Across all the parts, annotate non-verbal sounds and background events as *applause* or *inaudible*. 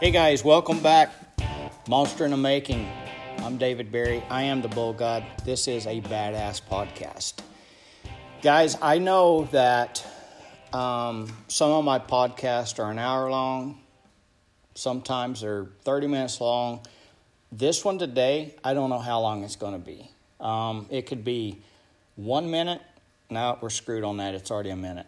Hey guys, welcome back. Monster in the Making. I'm David Berry. I am the Bull God. This is a badass podcast. Guys, I know that um, some of my podcasts are an hour long, sometimes they're 30 minutes long. This one today, I don't know how long it's going to be. Um, it could be one minute. No, we're screwed on that. It's already a minute.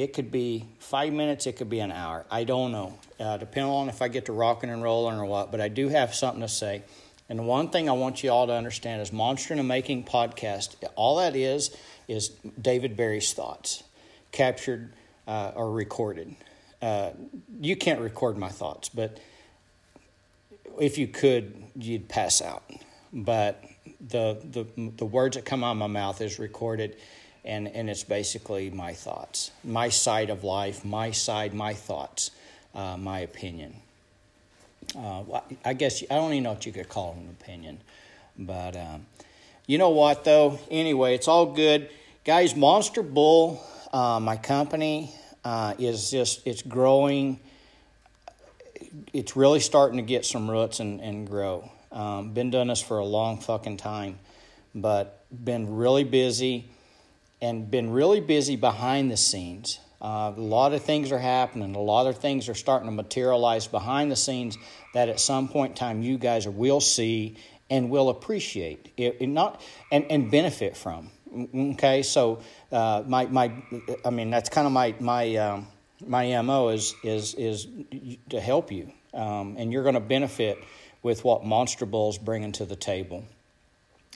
It could be five minutes, it could be an hour. I don't know, uh, depending on if I get to rocking and rolling or what, but I do have something to say. And the one thing I want you all to understand is Monster the Making podcast, all that is, is David Berry's thoughts captured uh, or recorded. Uh, you can't record my thoughts, but if you could, you'd pass out. But the, the, the words that come out of my mouth is recorded and, and it's basically my thoughts, my side of life, my side, my thoughts, uh, my opinion. Uh, I guess I don't even know what you could call an opinion, but um, you know what though? Anyway, it's all good, guys. Monster Bull, uh, my company, uh, is just it's growing. It's really starting to get some roots and, and grow. Um, been doing this for a long fucking time, but been really busy and been really busy behind the scenes. Uh, a lot of things are happening. A lot of things are starting to materialize behind the scenes that at some point in time you guys will see and will appreciate it, it not and, and benefit from. Okay, so uh, my my I mean that's kind of my my um, my mo is is is to help you, um, and you're going to benefit with what Monster Bull's bringing to the table.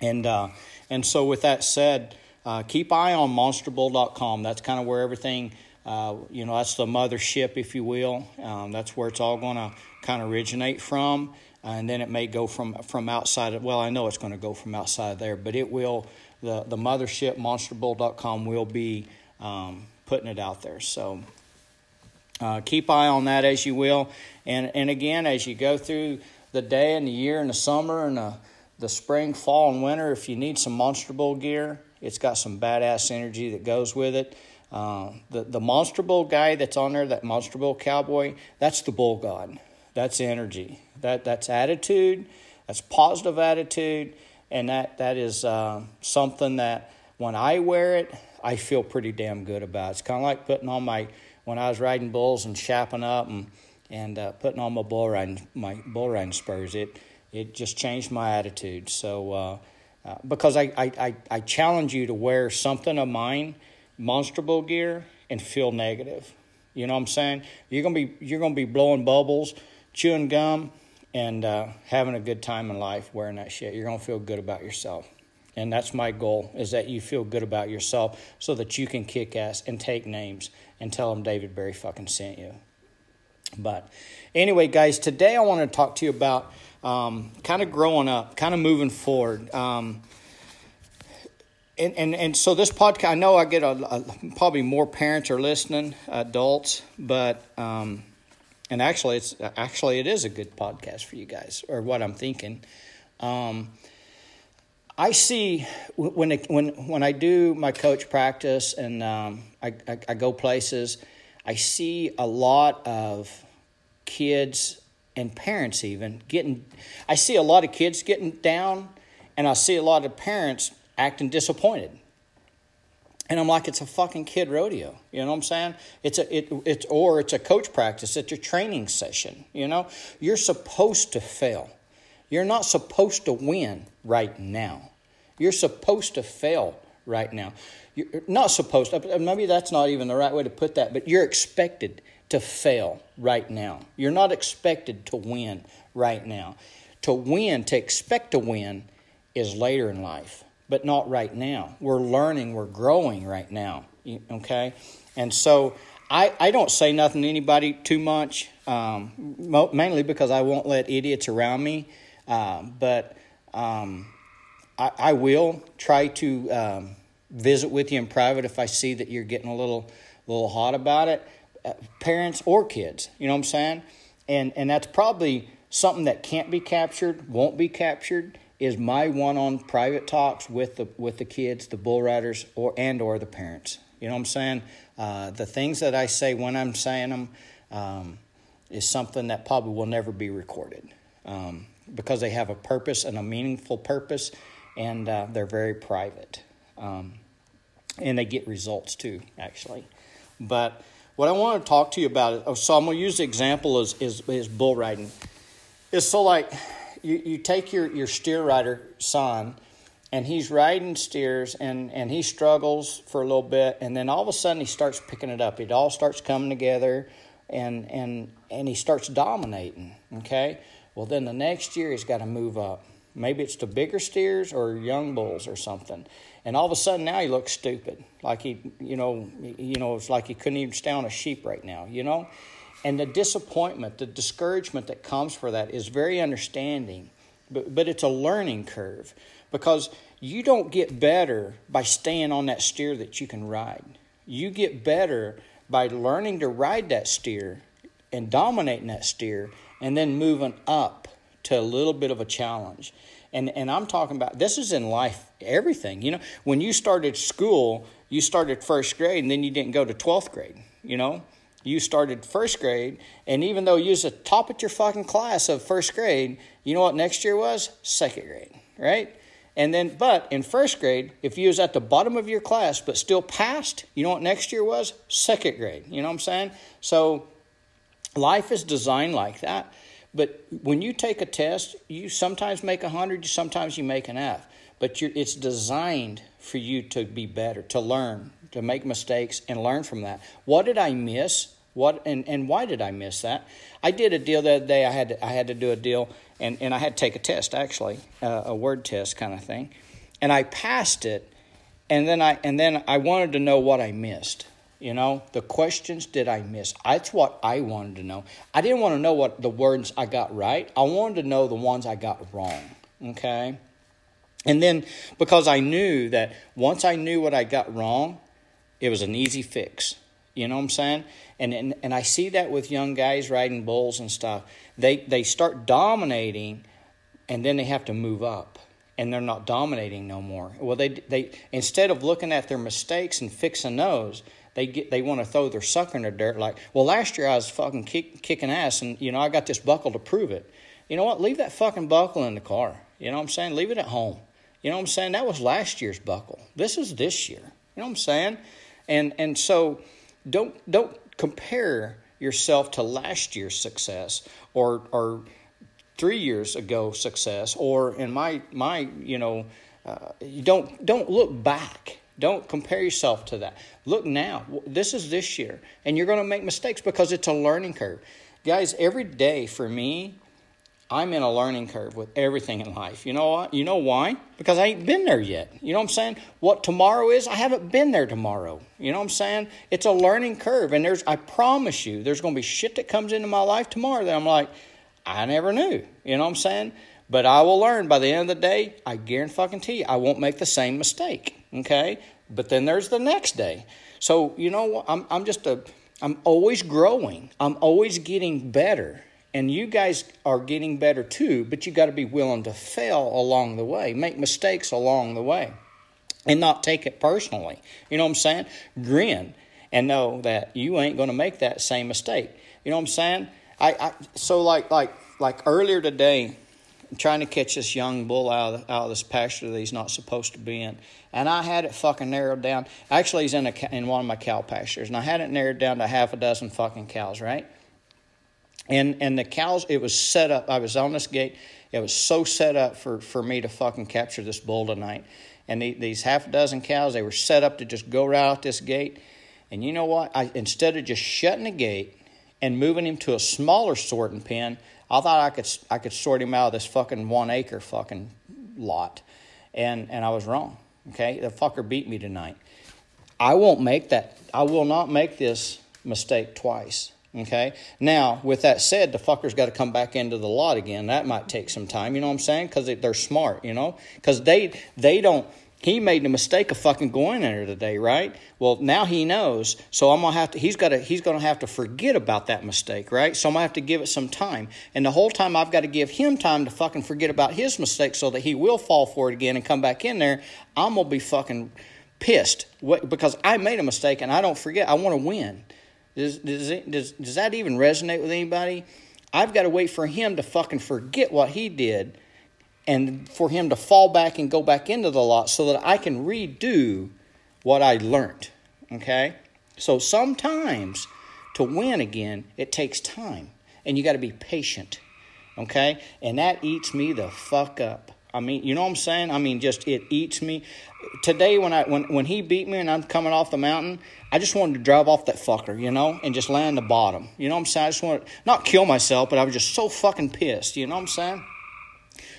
And uh, and so with that said. Uh, keep eye on monsterbull.com. That's kind of where everything, uh, you know, that's the mothership, if you will. Um, that's where it's all going to kind of originate from. Uh, and then it may go from, from outside of, well, I know it's going to go from outside there, but it will, the, the mothership, monsterbull.com, will be um, putting it out there. So uh, keep eye on that as you will. And, and again, as you go through the day and the year and the summer and the, the spring, fall, and winter, if you need some Monster Bull gear, it's got some badass energy that goes with it. Uh, the the Monster Bull guy that's on there, that Monster Bull cowboy, that's the Bull God. That's energy. That that's attitude. That's positive attitude, and that that is uh, something that when I wear it, I feel pretty damn good about. It's kind of like putting on my when I was riding bulls and chapping up and and uh, putting on my bull riding my bull riding spurs. It it just changed my attitude. So uh, because I, I, I, challenge you to wear something of mine, Monster Bull gear, and feel negative. You know what I'm saying? You're gonna be you're gonna be blowing bubbles, chewing gum, and uh, having a good time in life wearing that shit. You're gonna feel good about yourself, and that's my goal: is that you feel good about yourself, so that you can kick ass and take names and tell them David Berry fucking sent you. But anyway, guys, today I want to talk to you about um, kind of growing up, kind of moving forward. Um, and, and, and so this podcast, I know I get a, a probably more parents are listening, adults, but um, and actually it's actually it is a good podcast for you guys, or what I'm thinking. Um, I see when it, when when I do my coach practice and um, I, I, I go places, I see a lot of kids and parents even getting I see a lot of kids getting down and I see a lot of parents acting disappointed. And I'm like, it's a fucking kid rodeo. You know what I'm saying? It's a it it's or it's a coach practice, it's a training session, you know? You're supposed to fail. You're not supposed to win right now. You're supposed to fail right now. You're not supposed to, maybe that's not even the right way to put that, but you're expected to fail right now. You're not expected to win right now. To win, to expect to win, is later in life, but not right now. We're learning, we're growing right now, okay? And so I, I don't say nothing to anybody too much, um, mainly because I won't let idiots around me, uh, but um, I, I, will try to um, visit with you in private if I see that you're getting a little, little hot about it parents or kids. You know what I'm saying? And and that's probably something that can't be captured, won't be captured. Is my one-on private talks with the with the kids, the bull riders, or and or the parents. You know what I'm saying? Uh, the things that I say when I'm saying them, um, is something that probably will never be recorded um, because they have a purpose and a meaningful purpose, and uh, they're very private. Um, and they get results too, actually. But what I want to talk to you about, oh, so I'm going to use the example is, is, is bull riding. It's so like you, you take your, your steer rider son and he's riding steers and, and he struggles for a little bit and then all of a sudden he starts picking it up. It all starts coming together and and and he starts dominating, okay? Well then the next year he's got to move up. Maybe it's to bigger steers or young bulls or something. And all of a sudden now he looks stupid. Like he you know you know, it's like he couldn't even stay on a sheep right now, you know? And the disappointment, the discouragement that comes for that is very understanding. But but it's a learning curve because you don't get better by staying on that steer that you can ride. You get better by learning to ride that steer and dominating that steer and then moving up to a little bit of a challenge. And, and I'm talking about this is in life, everything. You know, when you started school, you started first grade and then you didn't go to 12th grade, you know? You started first grade, and even though you was the top of your fucking class of first grade, you know what next year was? Second grade, right? And then, but in first grade, if you was at the bottom of your class but still passed, you know what next year was? Second grade. You know what I'm saying? So life is designed like that. But when you take a test, you sometimes make a hundred, sometimes you make an F. But it's designed for you to be better, to learn, to make mistakes and learn from that. What did I miss? What and, and why did I miss that? I did a deal the other day. I had to, I had to do a deal and, and I had to take a test actually, uh, a word test kind of thing, and I passed it, and then I and then I wanted to know what I missed. You know, the questions did I miss? That's what I wanted to know. I didn't want to know what the words I got right. I wanted to know the ones I got wrong. Okay. And then because I knew that once I knew what I got wrong, it was an easy fix. You know what I'm saying? And, and and I see that with young guys riding bulls and stuff. They they start dominating and then they have to move up and they're not dominating no more. Well, they they instead of looking at their mistakes and fixing those, they get they want to throw their sucker in the dirt. Like, well, last year I was fucking kick, kicking ass, and you know I got this buckle to prove it. You know what? Leave that fucking buckle in the car. You know what I'm saying? Leave it at home. You know what I'm saying? That was last year's buckle. This is this year. You know what I'm saying? And and so don't don't compare yourself to last year's success or or three years ago success or in my my you know uh, you don't don't look back don't compare yourself to that look now this is this year and you're going to make mistakes because it's a learning curve guys every day for me I'm in a learning curve with everything in life. You know what? You know why? Because I ain't been there yet. You know what I'm saying? What tomorrow is, I haven't been there tomorrow. You know what I'm saying? It's a learning curve. And there's I promise you, there's gonna be shit that comes into my life tomorrow that I'm like, I never knew. You know what I'm saying? But I will learn by the end of the day, I guarantee you, I won't make the same mistake. Okay? But then there's the next day. So, you know? I'm I'm just a I'm always growing. I'm always getting better and you guys are getting better too, but you got to be willing to fail along the way, make mistakes along the way, and not take it personally. You know what I'm saying? Grin and know that you ain't going to make that same mistake. You know what I'm saying? I, I so like like like earlier today, I'm trying to catch this young bull out of, out of this pasture that he's not supposed to be in, and I had it fucking narrowed down. Actually, he's in a in one of my cow pastures, and I had it narrowed down to half a dozen fucking cows, right? And and the cows, it was set up. I was on this gate. It was so set up for, for me to fucking capture this bull tonight. And the, these half a dozen cows, they were set up to just go right out this gate. And you know what? I instead of just shutting the gate and moving him to a smaller sorting pen, I thought I could I could sort him out of this fucking one acre fucking lot. And and I was wrong. Okay? The fucker beat me tonight. I won't make that I will not make this mistake twice. Okay. Now, with that said, the fuckers got to come back into the lot again. That might take some time. You know what I'm saying? Because they're smart. You know, because they they don't. He made the mistake of fucking going in there today, right? Well, now he knows. So I'm gonna have to. He's got to. He's gonna have to forget about that mistake, right? So I'm gonna have to give it some time. And the whole time I've got to give him time to fucking forget about his mistake, so that he will fall for it again and come back in there. I'm gonna be fucking pissed because I made a mistake and I don't forget. I want to win. Does, does, it, does, does that even resonate with anybody? I've got to wait for him to fucking forget what he did and for him to fall back and go back into the lot so that I can redo what I learned. Okay? So sometimes to win again, it takes time and you got to be patient. Okay? And that eats me the fuck up. I mean, you know what I'm saying? I mean, just it eats me. Today, when I when when he beat me and I'm coming off the mountain, I just wanted to drive off that fucker, you know, and just land the bottom. You know what I'm saying? I just wanted not kill myself, but I was just so fucking pissed. You know what I'm saying?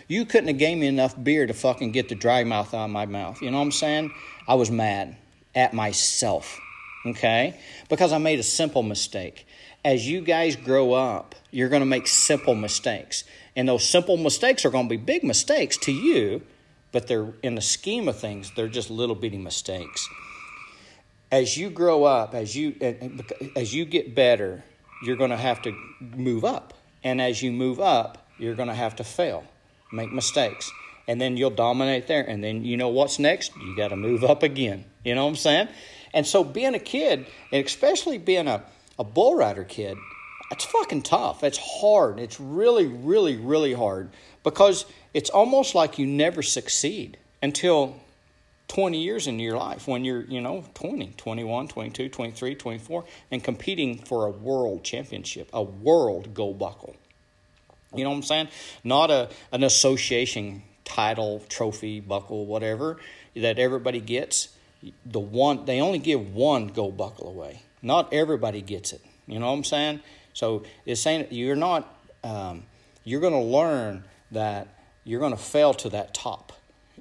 You couldn't have gave me enough beer to fucking get the dry mouth out of my mouth. You know what I'm saying? I was mad at myself, okay? Because I made a simple mistake. As you guys grow up, you're going to make simple mistakes. And those simple mistakes are going to be big mistakes to you, but they're in the scheme of things, they're just little bitty mistakes. As you grow up, as you as you get better, you're going to have to move up. And as you move up, you're going to have to fail, make mistakes. And then you'll dominate there. And then you know what's next? You got to move up again. You know what I'm saying? And so being a kid, and especially being a, a bull rider kid, it's fucking tough. It's hard. It's really, really, really hard because it's almost like you never succeed until 20 years into your life when you're, you know, 20, 21, 22, 23, 24, and competing for a world championship, a world gold buckle. You know what I'm saying? Not a an association title, trophy, buckle, whatever that everybody gets. The one they only give one gold buckle away. Not everybody gets it. You know what I'm saying? So it's saying you're not, um, you're going to learn that you're going to fail to that top.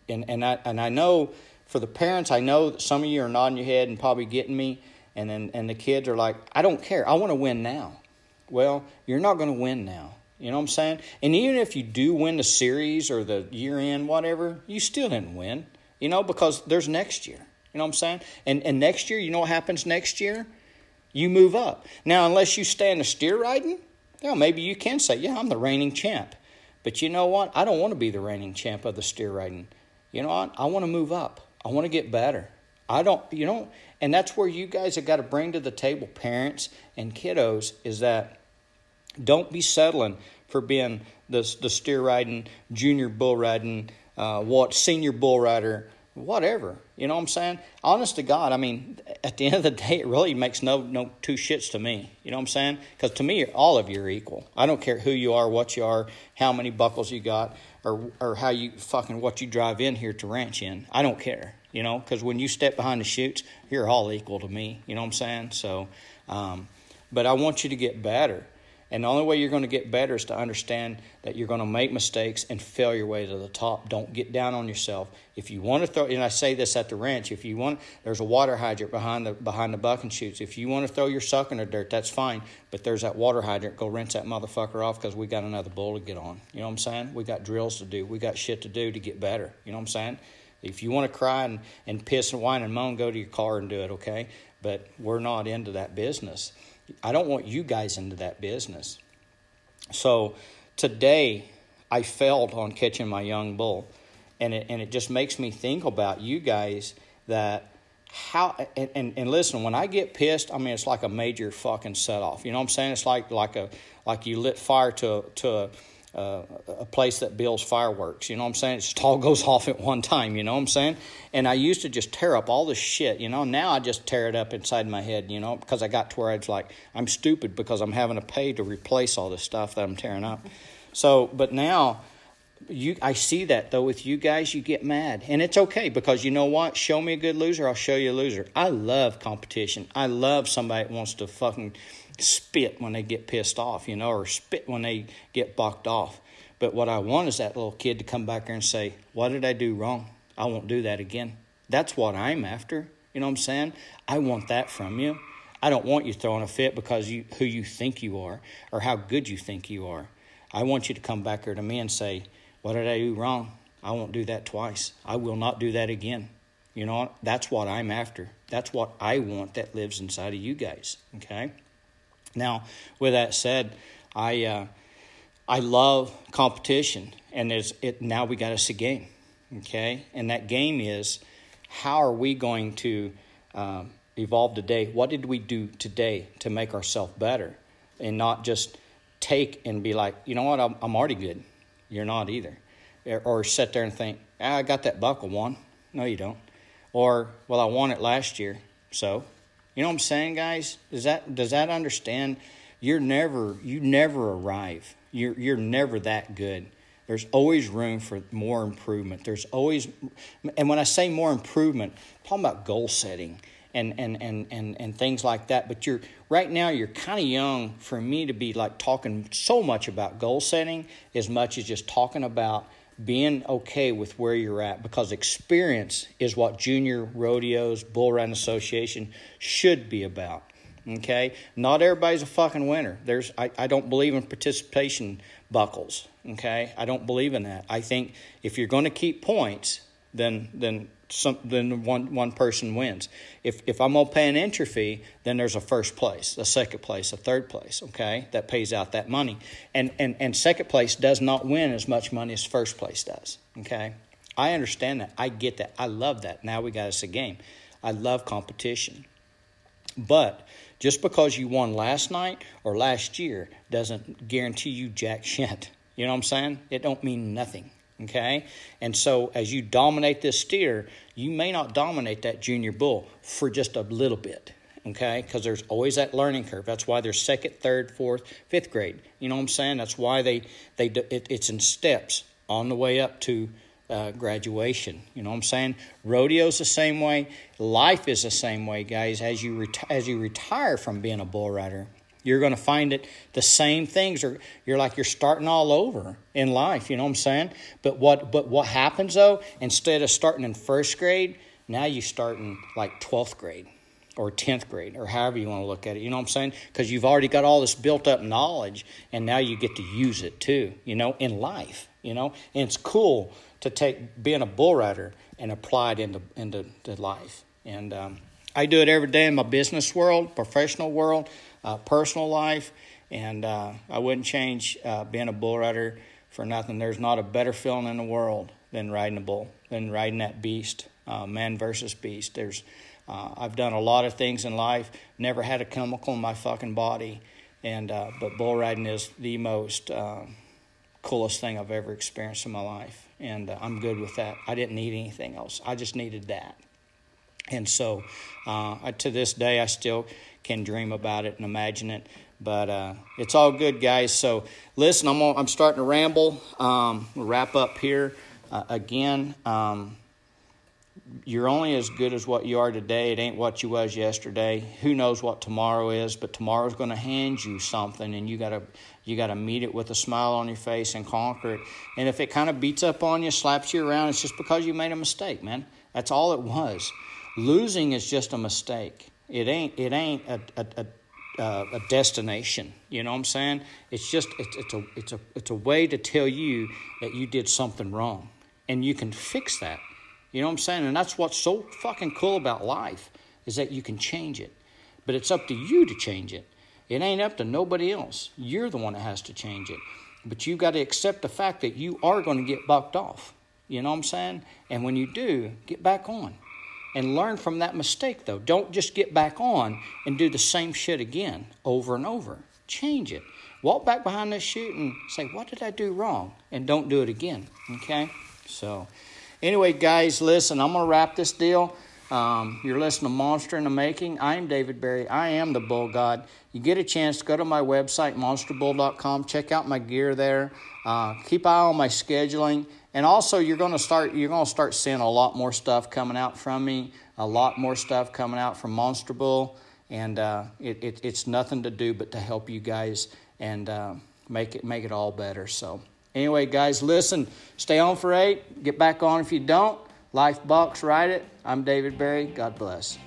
And, and, I, and I know for the parents, I know that some of you are nodding your head and probably getting me. And then and the kids are like, I don't care. I want to win now. Well, you're not going to win now. You know what I'm saying? And even if you do win the series or the year end, whatever, you still didn't win. You know, because there's next year. You know what I'm saying? And and next year, you know what happens next year? you move up. Now, unless you stay in the steer riding, know, maybe you can say, yeah, I'm the reigning champ. But you know what? I don't want to be the reigning champ of the steer riding. You know what? I want to move up. I want to get better. I don't, you know, and that's where you guys have got to bring to the table, parents and kiddos, is that don't be settling for being the, the steer riding, junior bull riding, uh, what senior bull rider, whatever. You know what I'm saying? Honest to God, I mean, at the end of the day, it really makes no no two shits to me. You know what I'm saying? Because to me, all of you are equal. I don't care who you are, what you are, how many buckles you got, or or how you fucking what you drive in here to ranch in. I don't care. You know, because when you step behind the chutes, you're all equal to me. You know what I'm saying? So, um, but I want you to get better. And the only way you're going to get better is to understand that you're going to make mistakes and fail your way to the top. Don't get down on yourself. If you want to throw, and I say this at the ranch, if you want, there's a water hydrant behind the behind the bucking chutes. If you want to throw your suck in the dirt, that's fine. But there's that water hydrant. Go rinse that motherfucker off because we got another bull to get on. You know what I'm saying? We got drills to do. We got shit to do to get better. You know what I'm saying? If you want to cry and, and piss and whine and moan, go to your car and do it, okay? But we're not into that business. I don't want you guys into that business. So today I failed on catching my young bull. And it, and it just makes me think about you guys that how and, and, and, listen when i get pissed i mean it's like a major fucking set off you know what i'm saying it's like like a like you lit fire to to a, uh, a place that builds fireworks. You know what I'm saying? It just all *laughs* goes off at one time. You know what I'm saying? And I used to just tear up all this shit. You know, now I just tear it up inside my head. You know, because I got to where I was like, I'm stupid because I'm having to pay to replace all this stuff that I'm tearing up. *laughs* So, but now you I see that though with you guys you get mad and it's okay because you know what show me a good loser I'll show you a loser I love competition I love somebody that wants to fucking spit when they get pissed off, you know, or spit when they get bucked off. But what I want is that little kid to come back here and say, What did I do wrong? I won't do that again. That's what I'm after. You know what I'm saying? I want that from you. I don't want you throwing a fit because you who you think you are or how good you think you are. I want you to come back here to me and say, What did I do wrong? I won't do that twice. I will not do that again. You know, that's what I'm after. That's what I want that lives inside of you guys. Okay? Now, with that said, I uh, I love competition, and there's it now. We got us a game, okay, and that game is how are we going to um, evolve today. What did we do today to make ourselves better, and not just take and be like, you know what, I'm, I'm already good. You're not either, or sit there and think, ah, I got that buckle one. No, you don't. Or well, I won it last year, so you know what I'm saying, guys? Does that does that understand? You're never you never arrive. You're you're never that good. There's always room for more improvement. There's always, and when I say more improvement, I'm talking about goal setting and, and, and, and, and things like that. But you're right now you're kind of young for me to be like talking so much about goal setting as much as just talking about being okay with where you're at because experience is what junior rodeos bull riding association should be about okay not everybody's a fucking winner there's i, I don't believe in participation buckles. Okay, I don't believe in that. I think if you're going to keep points, then then some then one one person wins. If if I'm gonna pay an entry fee, then there's a first place, a second place, a third place. Okay, that pays out that money, and and and second place does not win as much money as first place does. Okay, I understand that. I get that. I love that. Now we got us a game. I love competition, but just because you won last night or last year doesn't guarantee you jack shit. You know what I'm saying? It don't mean nothing. Okay? And so as you dominate this steer, you may not dominate that junior bull for just a little bit. Okay? Because there's always that learning curve. That's why there's second, third, fourth, fifth grade. You know what I'm saying? That's why they, they it, it's in steps on the way up to uh, graduation. You know what I'm saying? Rodeo's the same way. Life is the same way, guys. As you reti- as you retire from being a bull rider, you're going to find it the same things. Are you're like you're starting all over in life you know what i'm saying? But what but what happens though instead of starting in first grade now you start in like 12th grade or 10th grade or however you want to look at it you know what i'm saying? Because you've already got all this built up knowledge and now you get to use it too you know in life you know? And it's cool to take being a bull rider and apply it into into life. And um, I do it every day in my business world, professional world, uh, personal life, and uh, I wouldn't change uh, being a bull rider for nothing. There's not a better feeling in the world than riding a bull, than riding that beast, uh, man versus beast. There's uh, I've done a lot of things in life, never had a chemical in my fucking body, and uh, but bull riding is the most coolest thing I've ever experienced in my life. And I'm good with that. I didn't need anything else, I just needed that. And so uh, to this day, I still can dream about it and imagine it. But uh, it's all good, guys. So listen, I'm, I'm starting to ramble. Um, we'll wrap up here uh, again. Um, you're only as good as what you are today. It ain't what you was yesterday. Who knows what tomorrow is, but tomorrow's going to hand you something, and you got to you got to meet it with a smile on your face and conquer it. And if it kind of beats up on you, slaps you around, it's just because you made a mistake, man. That's all it was. Losing is just a mistake. It ain't. It ain't a, a, a uh, a destination. You know what I'm saying? It's just it's, it's a it's a it's a way to tell you that you did something wrong, and you can fix that. You know what I'm saying? And that's what's so fucking cool about life is that you can change it. But it's up to you to change it. It ain't up to nobody else. You're the one that has to change it. But you've got to accept the fact that you are going to get bucked off. You know what I'm saying? And when you do, get back on. And learn from that mistake, though. Don't just get back on and do the same shit again over and over. Change it. Walk back behind this chute and say, What did I do wrong? And don't do it again. Okay? So. Anyway, guys, listen, I'm going to wrap this deal. Um, you're listening to Monster in the Making. I'm David Berry. I am the Bull God. You get a chance to go to my website, monsterbull.com. Check out my gear there. Uh, keep eye on my scheduling. And also, you're going to start. You're going to start seeing a lot more stuff coming out from me. A lot more stuff coming out from Monster Bull, and uh, it, it, it's nothing to do but to help you guys and uh, make it make it all better. So. Anyway, guys, listen, stay on for eight. Get back on if you don't. Life box, ride it. I'm David Berry. God bless.